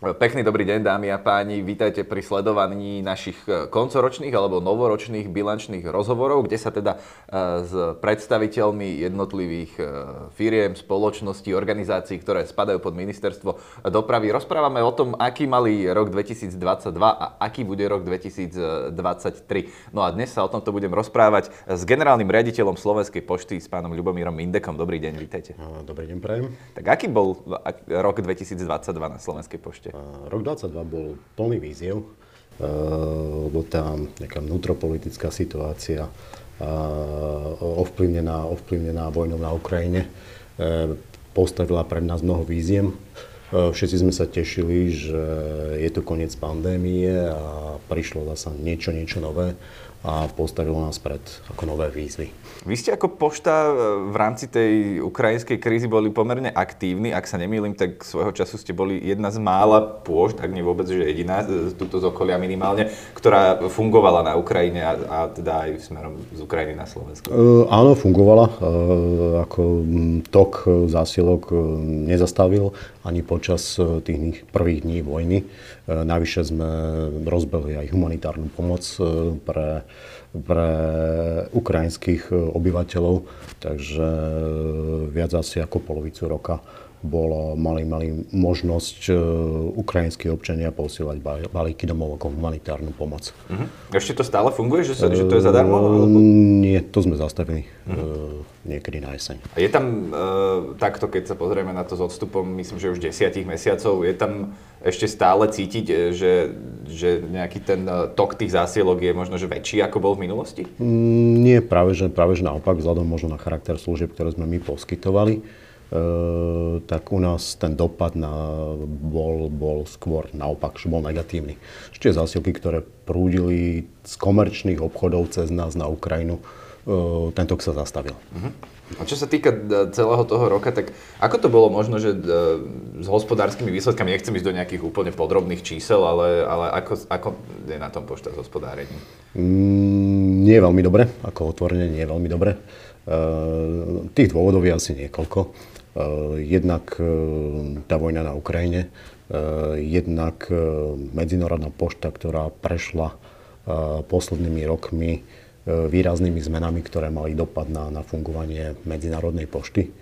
Pekný dobrý deň, dámy a páni. Vítajte pri sledovaní našich e, koncoročných alebo novoročných bilančných rozhovorov, kde sa teda e, s predstaviteľmi jednotlivých e, firiem, spoločností, organizácií, ktoré spadajú pod ministerstvo dopravy, rozprávame o tom, aký malý rok 2022 a aký bude rok 2023. No a dnes sa o tomto budem rozprávať s generálnym riaditeľom Slovenskej pošty, s pánom Ľubomírom Mindekom. Dobrý deň, vítajte. Dobrý deň, prajem. Tak aký bol rok 2022 na Slovenskej pošte? Rok 22 bol plný víziev, lebo tam nejaká vnútropolitická situácia ovplyvnená, ovplyvnená vojnou na Ukrajine postavila pred nás mnoho víziem. Všetci sme sa tešili, že je tu koniec pandémie a prišlo zase niečo, niečo nové a postavilo nás pred ako nové výzvy. Vy ste ako pošta e, v rámci tej ukrajinskej krízy boli pomerne aktívni. Ak sa nemýlim, tak svojho času ste boli jedna z mála pôšt, ak nie vôbec, že jediná, e, túto z okolia minimálne, ktorá fungovala na Ukrajine a, a teda aj smerom z Ukrajiny na Slovensko. E, áno, fungovala. E, ako tok zásilok nezastavil ani počas tých prvých dní vojny. E, navyše sme rozbehli aj humanitárnu pomoc pre pre ukrajinských obyvateľov, takže viac asi ako polovicu roka bolo, mali, mali možnosť uh, ukrajinskí občania posielať balíky domov ako humanitárnu pomoc. Uh-huh. Ešte to stále funguje, že, sa, uh, že to je zadarmo? Alebo? Nie, to sme zastavili uh-huh. uh, niekedy na jeseň. A je tam uh, takto, keď sa pozrieme na to s odstupom, myslím, že už desiatich mesiacov, je tam ešte stále cítiť, že, že nejaký ten tok tých zásielok je možno že väčší, ako bol v minulosti? Mm, nie, práve že, práve že naopak, vzhľadom možno na charakter služieb, ktoré sme my poskytovali tak u nás ten dopad na, bol, bol skôr naopak, že bol negatívny. Ešte zásilky, ktoré prúdili z komerčných obchodov cez nás na Ukrajinu, eh, tento sa zastavil. Uh-huh. A čo sa týka eh, celého toho roka, tak ako to bolo možno, že s hospodárskymi výsledkami, nechcem ísť do nejakých úplne podrobných čísel, ale, ale ako, ako je na tom pošta s hospodárením? Mm, nie veľmi dobre, ako otvorene nie veľmi dobre. Tých dôvodov je asi niekoľko. Eh, jednak eh, tá vojna na Ukrajine, eh, jednak medzinárodná pošta, ktorá prešla poslednými rokmi výraznými zmenami, ktoré mali dopad na, na fungovanie medzinárodnej pošty.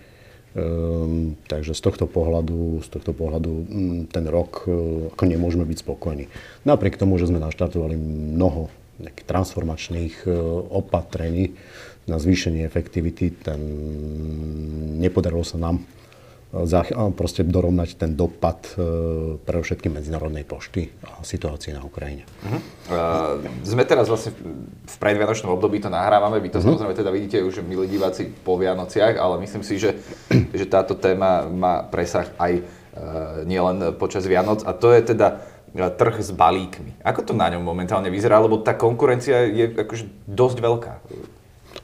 Um, takže z tohto pohľadu, z tohto pohľadu um, ten rok ako nemôžeme byť spokojní. Napriek tomu, že sme naštartovali mnoho transformačných uh, opatrení, na zvýšenie efektivity. Ten, nepodarilo sa nám e, proste dorovnať ten dopad e, pre všetky medzinárodnej pošty a situácie na Ukrajine. Uh-huh. Uh, sme teraz vlastne v predvianočnom období to nahrávame, vy to uh-huh. samozrejme teda vidíte už, milí diváci, po Vianociach, ale myslím si, že, že táto téma má presah aj uh, nielen počas Vianoc a to je teda trh s balíkmi. Ako to na ňom momentálne vyzerá, lebo tá konkurencia je akože dosť veľká.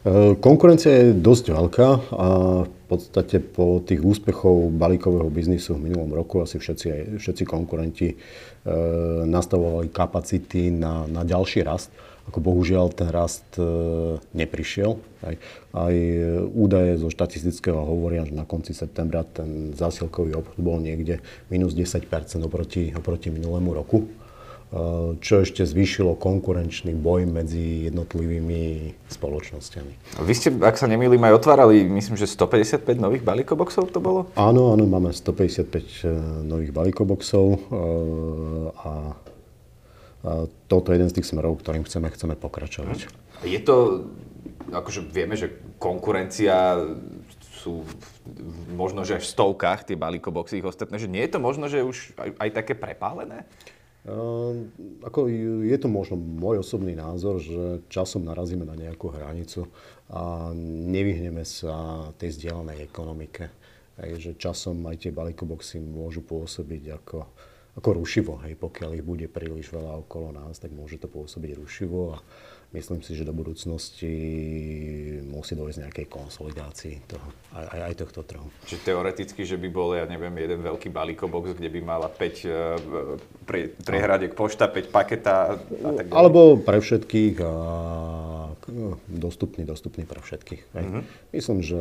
E, konkurencia je dosť veľká a v podstate po tých úspechoch balíkového biznisu v minulom roku asi všetci, všetci konkurenti e, nastavovali kapacity na, na ďalší rast. Ako bohužiaľ ten rast e, neprišiel. Aj, aj údaje zo štatistického hovoria, že na konci septembra ten zásilkový obchod bol niekde minus 10 oproti, oproti minulému roku. Eh, čo ešte zvýšilo konkurenčný boj medzi jednotlivými spoločnosťami. Vy ste, ak sa nemýlim, aj otvárali, myslím, že 155 nových balíkoboxov to bolo? Áno, áno, máme 155 eh, nových balíkoboxov a, a toto je jeden z tých smerov, ktorým chceme, chceme pokračovať. Je to, akože vieme, že konkurencia sú možno, že až v stovkách tie balíkoboxy ich ostatné, že nie je to možno, že už aj, aj také prepálené? Ehm, ako je to možno môj osobný názor, že časom narazíme na nejakú hranicu a nevyhneme sa tej vzdialenej ekonomike. že časom aj tie balíkoboxy môžu pôsobiť ako, ako rušivo. Hej, pokiaľ ich bude príliš veľa okolo nás, tak môže to pôsobiť rušivo. A myslím si, že do budúcnosti musí dojsť nejakej konsolidácii toho, aj, aj, tohto trhu. Čiže teoreticky, že by bol, ja neviem, jeden veľký balíkobox, kde by mala 5 uh, pre, prehradiek pošta, 5 paketa a tak ďalej. Alebo pre všetkých a dostupný, dostupný pre všetkých. Uh-huh. Myslím, že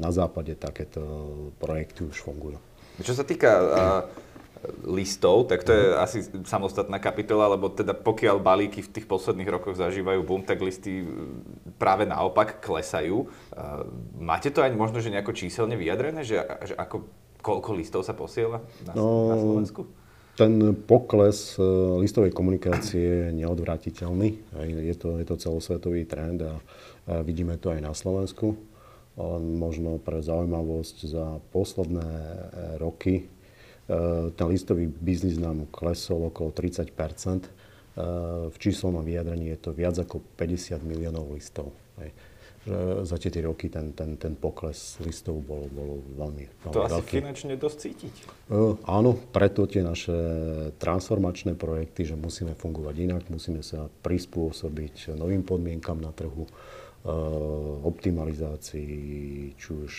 na západe takéto projekty už fungujú. Čo sa týka uh, listov, tak to je asi samostatná kapitola, lebo teda pokiaľ balíky v tých posledných rokoch zažívajú boom, tak listy práve naopak klesajú. Máte to aj možno, že nejako číselne vyjadrené, že, že ako, koľko listov sa posiela na, no, na Slovensku? Ten pokles listovej komunikácie je neodvratiteľný. Je to, je to celosvetový trend a vidíme to aj na Slovensku. Len možno pre zaujímavosť za posledné e, roky e, ten listový biznis nám klesol okolo 30 e, V číselnom vyjadrení je to viac ako 50 miliónov listov. Za tie roky ten, ten, ten pokles listov bol, bol veľmi, veľmi To veľký. asi finančne dosť cítiť. áno, preto tie naše transformačné projekty, že musíme fungovať inak, musíme sa prispôsobiť novým podmienkam na trhu, Eh, optimalizácii, či už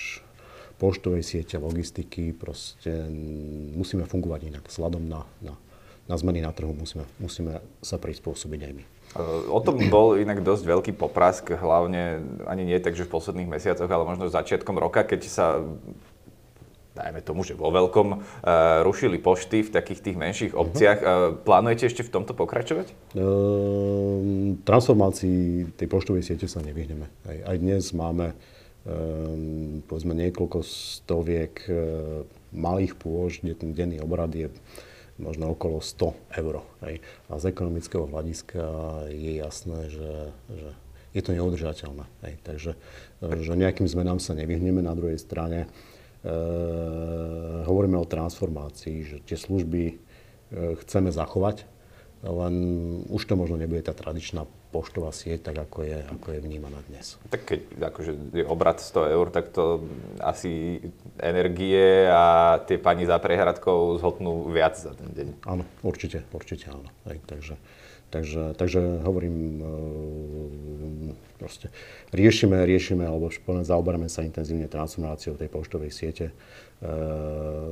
poštovej siete, logistiky, proste musíme fungovať inak. Vzhľadom na, na, na zmeny na trhu musíme, musíme sa prispôsobiť aj my. O tom bol inak dosť veľký poprask, hlavne ani nie tak, že v posledných mesiacoch, ale možno začiatkom roka, keď sa dajme tomu, že vo veľkom, uh, rušili pošty v takých tých menších mhm. obciach. Uh-huh. Plánujete ešte v tomto pokračovať? Uh, transformácii tej poštovej siete sa nevyhneme. Aj, aj dnes máme povedzme niekoľko stoviek uh, malých pôž, kde ten denný obrad je možno okolo 100 eur. Hej. A z ekonomického hľadiska je jasné, že, že je to neudržateľné. Hej. Takže že nejakým zmenám sa nevyhneme. Na druhej strane Eh, hovoríme o transformácii, že tie služby eh, chceme zachovať, len už to možno nebude tá tradičná poštová sieť, tak ako je, ako je vnímaná dnes. Tak keď akože je obrad 100 eur, tak to asi energie a tie pani za prehradkou zhotnú viac za ten deň. Áno, určite, určite áno. Hej, takže Takže, takže hovorím, e, proste riešime, riešime, alebo zaoberáme sa intenzívne transformáciou tej poštovej siete, e,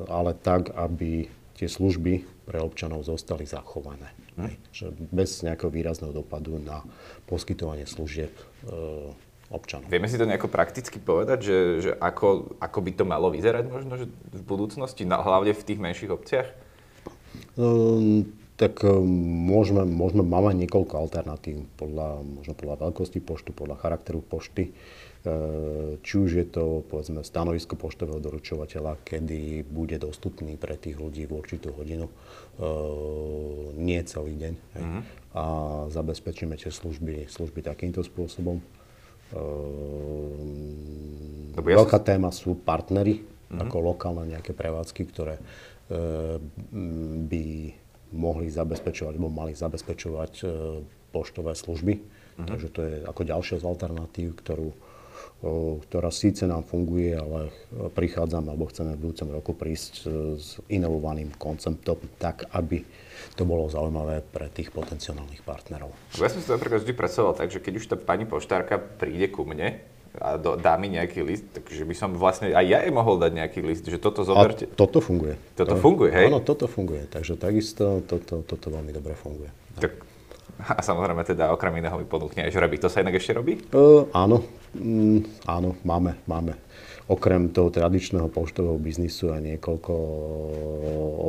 ale tak, aby tie služby pre občanov zostali zachované. Hm. Že bez nejakého výrazného dopadu na poskytovanie služieb e, občanov. Vieme si to nejako prakticky povedať, že, že ako, ako by to malo vyzerať možno že v budúcnosti, hlavne v tých menších obciach? Um, tak eh, môžeme, môžeme, máme niekoľko alternatív, podľa, možno podľa veľkosti poštu, podľa charakteru pošty. Eh, či už je to povedzme, stanovisko poštového doručovateľa, kedy bude dostupný pre tých ľudí v určitú hodinu, eh, nie celý deň. Mm-hmm. A zabezpečíme tie služby, služby takýmto spôsobom. Dobre, Veľká ja téma sú partnery, mm-hmm. ako lokálne nejaké prevádzky, ktoré by mohli zabezpečovať, alebo mali zabezpečovať poštové služby. Uh-huh. Takže to je ako ďalšia z alternatív, ktorú, ktorá síce nám funguje, ale prichádzame alebo chceme v budúcom roku prísť e, s inovovaným konceptom tak, aby to bolo zaujímavé pre tých potenciálnych partnerov. Ja som si to napríklad vždy predstavoval tak, že keď už tá pani poštárka príde ku mne, a do, dá mi nejaký list, takže by som vlastne aj ja jej mohol dať nejaký list, že toto zoberte. A toto funguje. Toto to, funguje, hej? Áno, toto funguje, takže takisto toto, toto veľmi dobre funguje. Tak, a samozrejme teda okrem iného mi ponúkne aj žreby. To sa inak ešte robí? Uh, áno, mm, áno, máme, máme. Okrem toho tradičného poštového biznisu aj niekoľko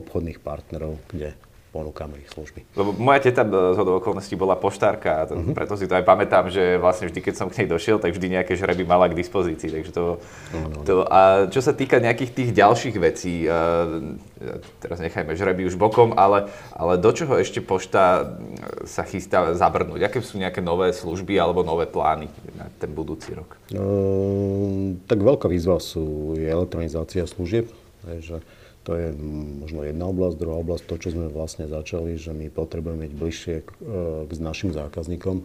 obchodných partnerov, kde ponúkame ich služby. Lebo moja teta z hodou okolností bola poštárka, uh-huh. preto si to aj pamätám, že vlastne vždy, keď som k nej došiel, tak vždy nejaké žreby mala k dispozícii. Takže to, no, no, no. to, a čo sa týka nejakých tých ďalších vecí, uh, teraz nechajme žreby už bokom, ale, ale do čoho ešte pošta sa chystá zabrnúť? Aké sú nejaké nové služby alebo nové plány na ten budúci rok? Uh, tak veľká výzva sú je elektronizácia služieb. Takže to je možno jedna oblasť. Druhá oblasť, to, čo sme vlastne začali, že my potrebujeme byť bližšie k, e, k našim zákazníkom,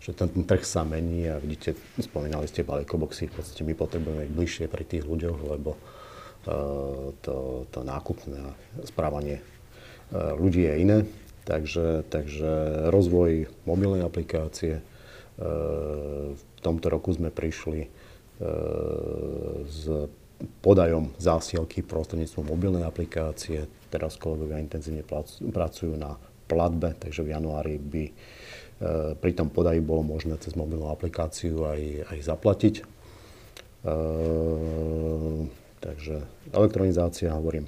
že ten, ten trh sa mení a vidíte, spomínali ste balíkoboxy, v podstate my potrebujeme byť bližšie pri tých ľuďoch, lebo uh, to, to nákupné správanie uh, ľudí je iné. Takže, takže rozvoj mobilnej aplikácie. Uh, v tomto roku sme prišli s podajom zásielky prostredníctvom mobilnej aplikácie. Teraz kolegovia intenzívne pracujú na platbe, takže v januári by e, pri tom podaji bolo možné cez mobilnú aplikáciu aj, aj zaplatiť. E, takže elektronizácia, hovorím,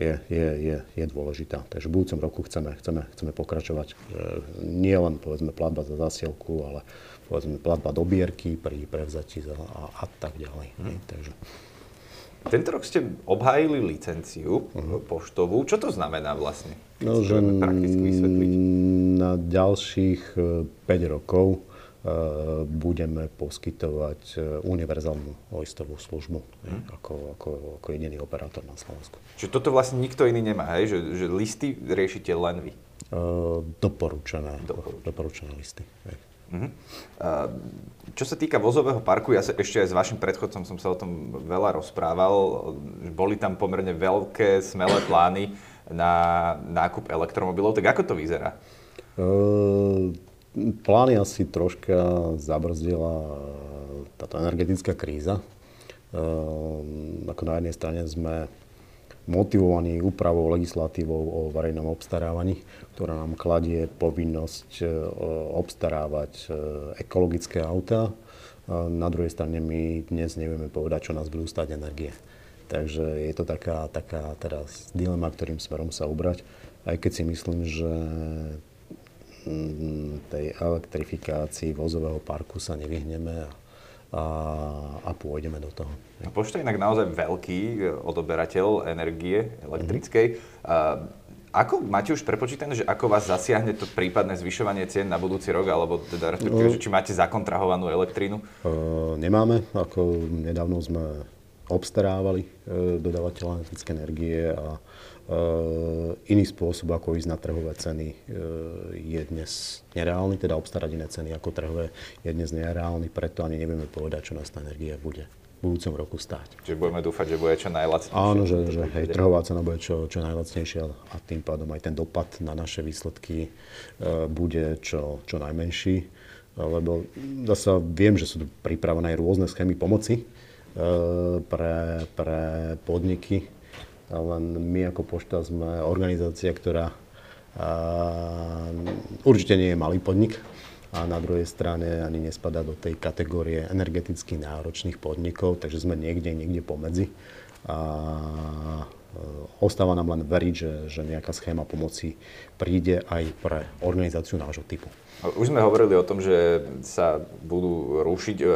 je, je, je, je dôležitá. Takže v budúcom roku chceme, chceme, chceme pokračovať. Nie len povedzme platba za zasielku, ale povedzme platba do bierky pri prevzati za, a, a tak ďalej. Hmm. Takže. Tento rok ste obhájili licenciu uh-huh. poštovú. Čo to znamená vlastne? No, že na ďalších 5 e, rokov budeme poskytovať e, univerzálnu listovú službu uh-huh. ako, ako, ako jediný operátor na Slovensku. Čiže toto vlastne nikto iný nemá, hej? Že, že listy riešite len vy? Uh, doporučené, doporučené. doporučené listy. Hej. Uh-huh. Čo sa týka vozového parku, ja sa, ešte aj s vašim predchodcom som sa o tom veľa rozprával. Boli tam pomerne veľké, smelé plány na nákup elektromobilov. Tak ako to vyzerá? Uh, plány asi troška zabrzdila táto energetická kríza. Uh, ako na jednej strane sme motivovaní úpravou legislatívou o verejnom obstarávaní, ktorá nám kladie povinnosť e, obstarávať e, ekologické autá. Na druhej strane my dnes nevieme povedať, čo nás budú stať energie. Takže je to taká, taká teraz dilema, ktorým smerom sa ubrať. Aj keď si myslím, že tej elektrifikácii vozového parku sa nevyhneme a a, a pôjdeme do toho. A Pošta je inak naozaj veľký e, odoberateľ energie elektrickej. Mm-hmm. Ako máte už prepočítané, že ako vás zasiahne to prípadné zvyšovanie cien na budúci rok, alebo teda respektíve, no, či máte zakontrahovanú elektrínu? Nemáme, ako nedávno sme obstarávali uh, dodávateľa elektrické energie a Uh, iný spôsob, ako ísť na trhové ceny, uh, je dnes nereálny, teda obstarať iné ceny ako trhové je dnes nereálny, preto ani nevieme povedať, čo nás tá energia bude v budúcom roku stáť. Čiže budeme dúfať, že bude čo najlacnejšia. Áno, že, že hej, trhová cena bude čo, čo najlacnejšia a tým pádom aj ten dopad na naše výsledky uh, bude čo, čo najmenší. Lebo zase viem, že sú tu pripravené aj rôzne schémy pomoci pre, pre podniky, len my ako pošta sme organizácia, ktorá určite nie je malý podnik a na druhej strane ani nespadá do tej kategórie energeticky náročných podnikov, takže sme niekde, niekde pomedzi. A e, ostáva nám len veriť, že, že nejaká schéma pomoci príde aj pre organizáciu nášho typu. Už sme hovorili o tom, že sa budú rušiť e,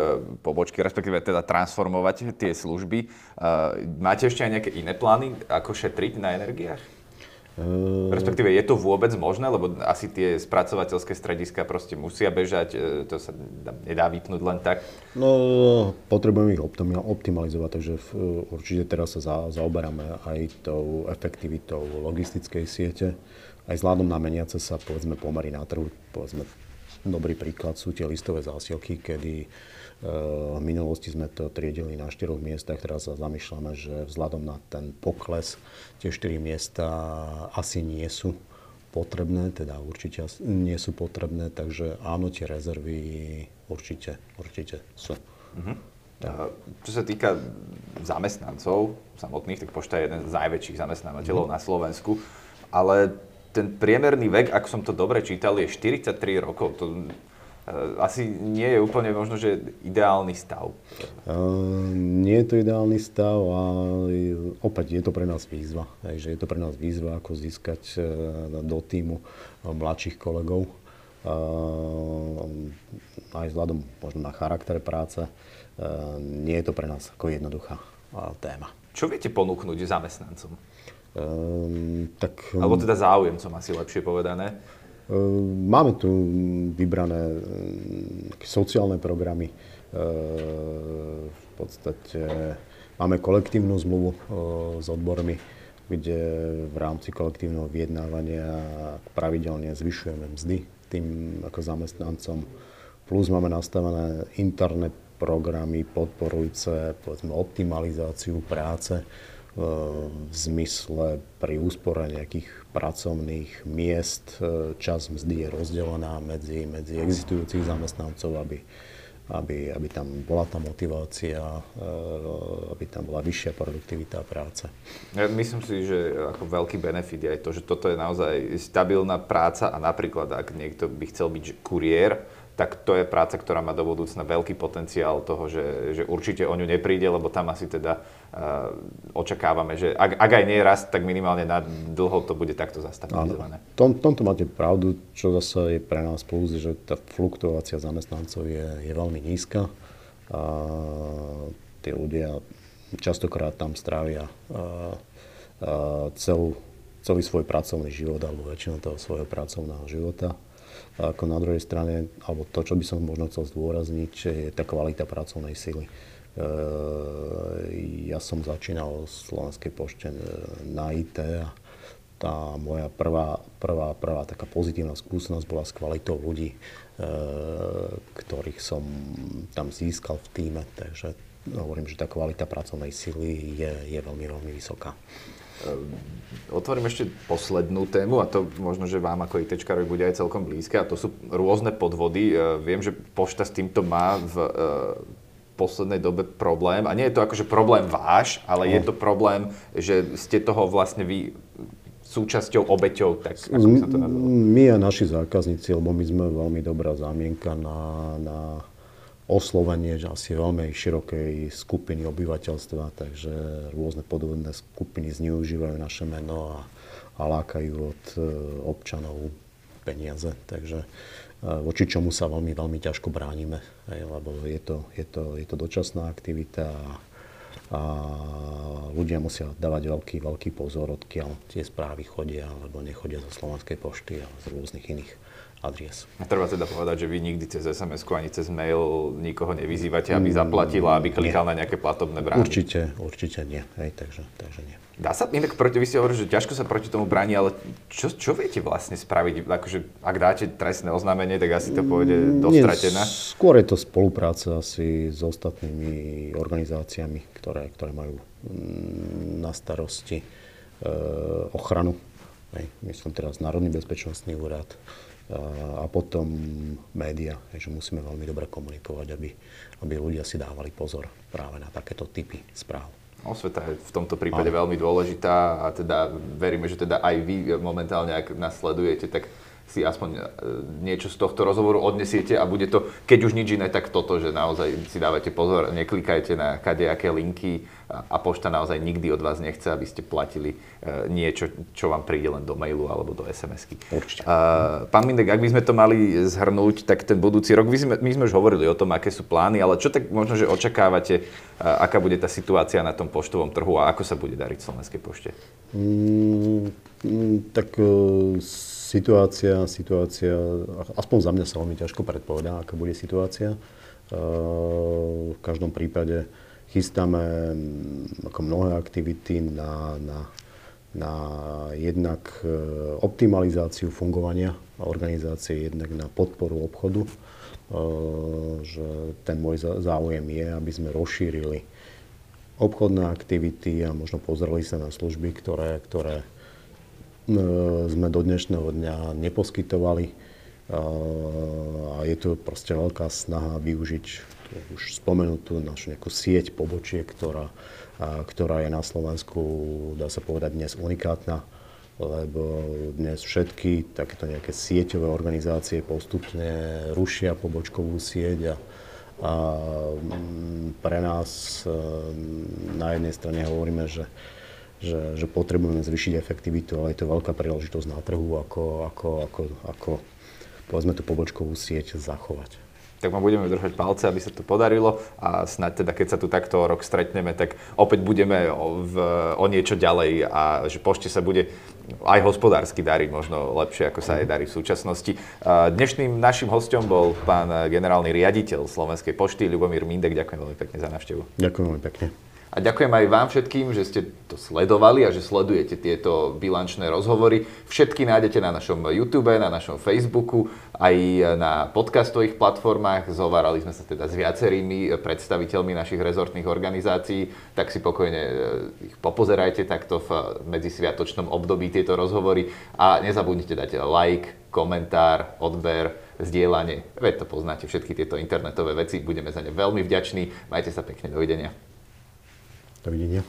pobočky, respektíve teda transformovať tie služby. E, máte ešte aj nejaké iné plány, ako šetriť na energiách? Uh... Respektíve, je to vôbec možné? Lebo asi tie spracovateľské strediska proste musia bežať, to sa nedá vypnúť len tak. No, potrebujeme ich optimalizovať, takže určite teraz sa zaoberáme aj tou efektivitou logistickej siete aj vzhľadom na meniace sa povedzme pomery na trhu, povedzme dobrý príklad sú tie listové zásielky, kedy e, v minulosti sme to triedili na štyroch miestach, teraz sa zamýšľame, že vzhľadom na ten pokles tie štyri miesta asi nie sú potrebné, teda určite nie sú potrebné, takže áno, tie rezervy určite, určite sú. Uh-huh. Čo sa týka zamestnancov samotných, tak Pošta je jeden z najväčších zamestnávateľov uh-huh. na Slovensku, ale ten priemerný vek, ak som to dobre čítal, je 43 rokov. To uh, asi nie je úplne možno, že ideálny stav. Uh, nie je to ideálny stav a opäť je to pre nás výzva. Hej, že je to pre nás výzva, ako získať uh, do týmu mladších kolegov. Uh, aj vzhľadom možno na charakter práce. Uh, nie je to pre nás ako jednoduchá téma. Čo viete ponúknuť zamestnancom? Um, tak, Alebo teda záujemcom asi lepšie povedané. Um, máme tu vybrané um, sociálne programy. Um, v podstate máme kolektívnu zmluvu um, s odbormi, kde v rámci kolektívneho vyjednávania pravidelne zvyšujeme mzdy tým ako zamestnancom. Plus máme nastavené interné programy podporujúce povedzme, optimalizáciu práce v zmysle pri úspore nejakých pracovných miest e, čas mzdy je rozdelená medzi, medzi existujúcich zamestnancov, aby, aby, aby tam bola tá motivácia, e, aby tam bola vyššia produktivita práce. Ja myslím si, že ako veľký benefit je aj to, že toto je naozaj stabilná práca a napríklad ak niekto by chcel byť kuriér, tak to je práca, ktorá má do budúcna veľký potenciál toho, že, že určite o ňu nepríde, lebo tam asi teda uh, očakávame, že ak, ak aj nie rast, tak minimálne na dlho to bude takto zastabilizované. V tom, tomto máte pravdu, čo zase je pre nás plus, že tá fluktuácia zamestnancov je, je veľmi nízka. A tí ľudia častokrát tam strávia a, a celú celý svoj pracovný život alebo väčšinu toho svojho pracovného života. Ako na druhej strane, alebo to, čo by som možno chcel zdôrazniť, je tá kvalita pracovnej sily. E, ja som začínal v Slovenskej pošte e, na IT a tá moja prvá, prvá, prvá taká pozitívna skúsenosť bola s kvalitou ľudí, e, ktorých som tam získal v týme. Takže hovorím, že tá kvalita pracovnej sily je, je veľmi, veľmi vysoká. Ehm, otvorím ešte poslednú tému a to možno, že vám ako ITčkárovi bude aj celkom blízke a to sú rôzne podvody. Ehm, viem, že pošta s týmto má v ehm, poslednej dobe problém. A nie je to akože problém váš, ale je to problém, že ste toho vlastne vy súčasťou, obeťou, tak ako by sa to nazvalo? My a naši zákazníci, lebo my sme veľmi dobrá zámienka na, na oslovenie že asi veľmi širokej skupiny obyvateľstva, takže rôzne podvodné skupiny zneužívajú naše meno a, a lákajú od e, občanov peniaze. Takže e, voči čomu sa veľmi, veľmi ťažko bránime, lebo je to, je to, je to dočasná aktivita a, a ľudia musia dávať veľký, veľký pozor, odkiaľ tie správy chodia alebo nechodia zo Slovenskej pošty a z rôznych iných adries. A treba teda povedať, že vy nikdy cez sms ani cez mail nikoho nevyzývate, aby mm, zaplatil a aby klikal nie. na nejaké platobné brány? Určite, určite nie. Hej, takže, takže nie. Dá sa inak proti, vy ste hovorili, že ťažko sa proti tomu bráni, ale čo, čo viete vlastne spraviť? Akože, ak dáte trestné oznámenie, tak asi to pôjde dostratená? Skôr je to spolupráca asi s ostatnými organizáciami, ktoré, ktoré majú mm, na starosti e, ochranu. Hej, myslím teraz Národný bezpečnostný úrad, a potom média, že musíme veľmi dobre komunikovať, aby, aby ľudia si dávali pozor práve na takéto typy správ. Osveta je v tomto prípade Ale. veľmi dôležitá a teda veríme, že teda aj vy momentálne, ak nás sledujete, tak si aspoň e, niečo z tohto rozhovoru odnesiete a bude to, keď už nič iné, tak toto, že naozaj si dávate pozor, neklikajte na kadejaké linky a pošta naozaj nikdy od vás nechce, aby ste platili e, niečo, čo vám príde len do mailu alebo do SMS-ky. Určite. Pán Mindek, ak by sme to mali zhrnúť, tak ten budúci rok, my sme, my sme už hovorili o tom, aké sú plány, ale čo tak možno, že očakávate, aká bude tá situácia na tom poštovom trhu a ako sa bude dariť Slovenskej pošte? Mm, mm tak uh, situácia, situácia, aspoň za mňa sa veľmi ťažko predpovedá, aká bude situácia. V každom prípade chystáme mm, ako mnohé aktivity na, na, na jednak e, optimalizáciu fungovania organizácie, jednak na podporu obchodu. E, že ten môj záujem je, aby sme rozšírili obchodné aktivity a možno pozreli sa na služby, ktoré, ktoré E, sme do dnešného dňa neposkytovali. A je tu proste veľká snaha využiť už spomenutú našu nejakú sieť pobočiek, ktorá, ktorá je na Slovensku, dá sa povedať, dnes unikátna, lebo dnes všetky takéto nejaké sieťové organizácie postupne rušia pobočkovú sieť a, a pre nás e, na jednej strane hovoríme, že že, že potrebujeme zvýšiť efektivitu, ale je to veľká príležitosť na trhu, ako, ako, ako, ako povedzme tú pobočkovú sieť zachovať tak ma budeme držať palce, aby sa to podarilo a snáď teda, keď sa tu takto rok stretneme, tak opäť budeme o, v, o niečo ďalej a že pošte sa bude aj hospodársky dariť možno lepšie, ako sa aj darí v súčasnosti. Dnešným našim hostom bol pán generálny riaditeľ Slovenskej pošty, Ľubomír Mindek. Ďakujem veľmi pekne za návštevu. Ďakujem veľmi pekne. A ďakujem aj vám všetkým, že ste to sledovali a že sledujete tieto bilančné rozhovory. Všetky nájdete na našom YouTube, na našom Facebooku, aj na podcastových platformách. Zhovárali sme sa teda s viacerými predstaviteľmi našich rezortných organizácií, tak si pokojne e, ich popozerajte takto v medzisviatočnom období tieto rozhovory a nezabudnite dať like, komentár, odber, zdieľanie. Veď to poznáte, všetky tieto internetové veci, budeme za ne veľmi vďační. Majte sa pekne, dovidenia. Dovidenia.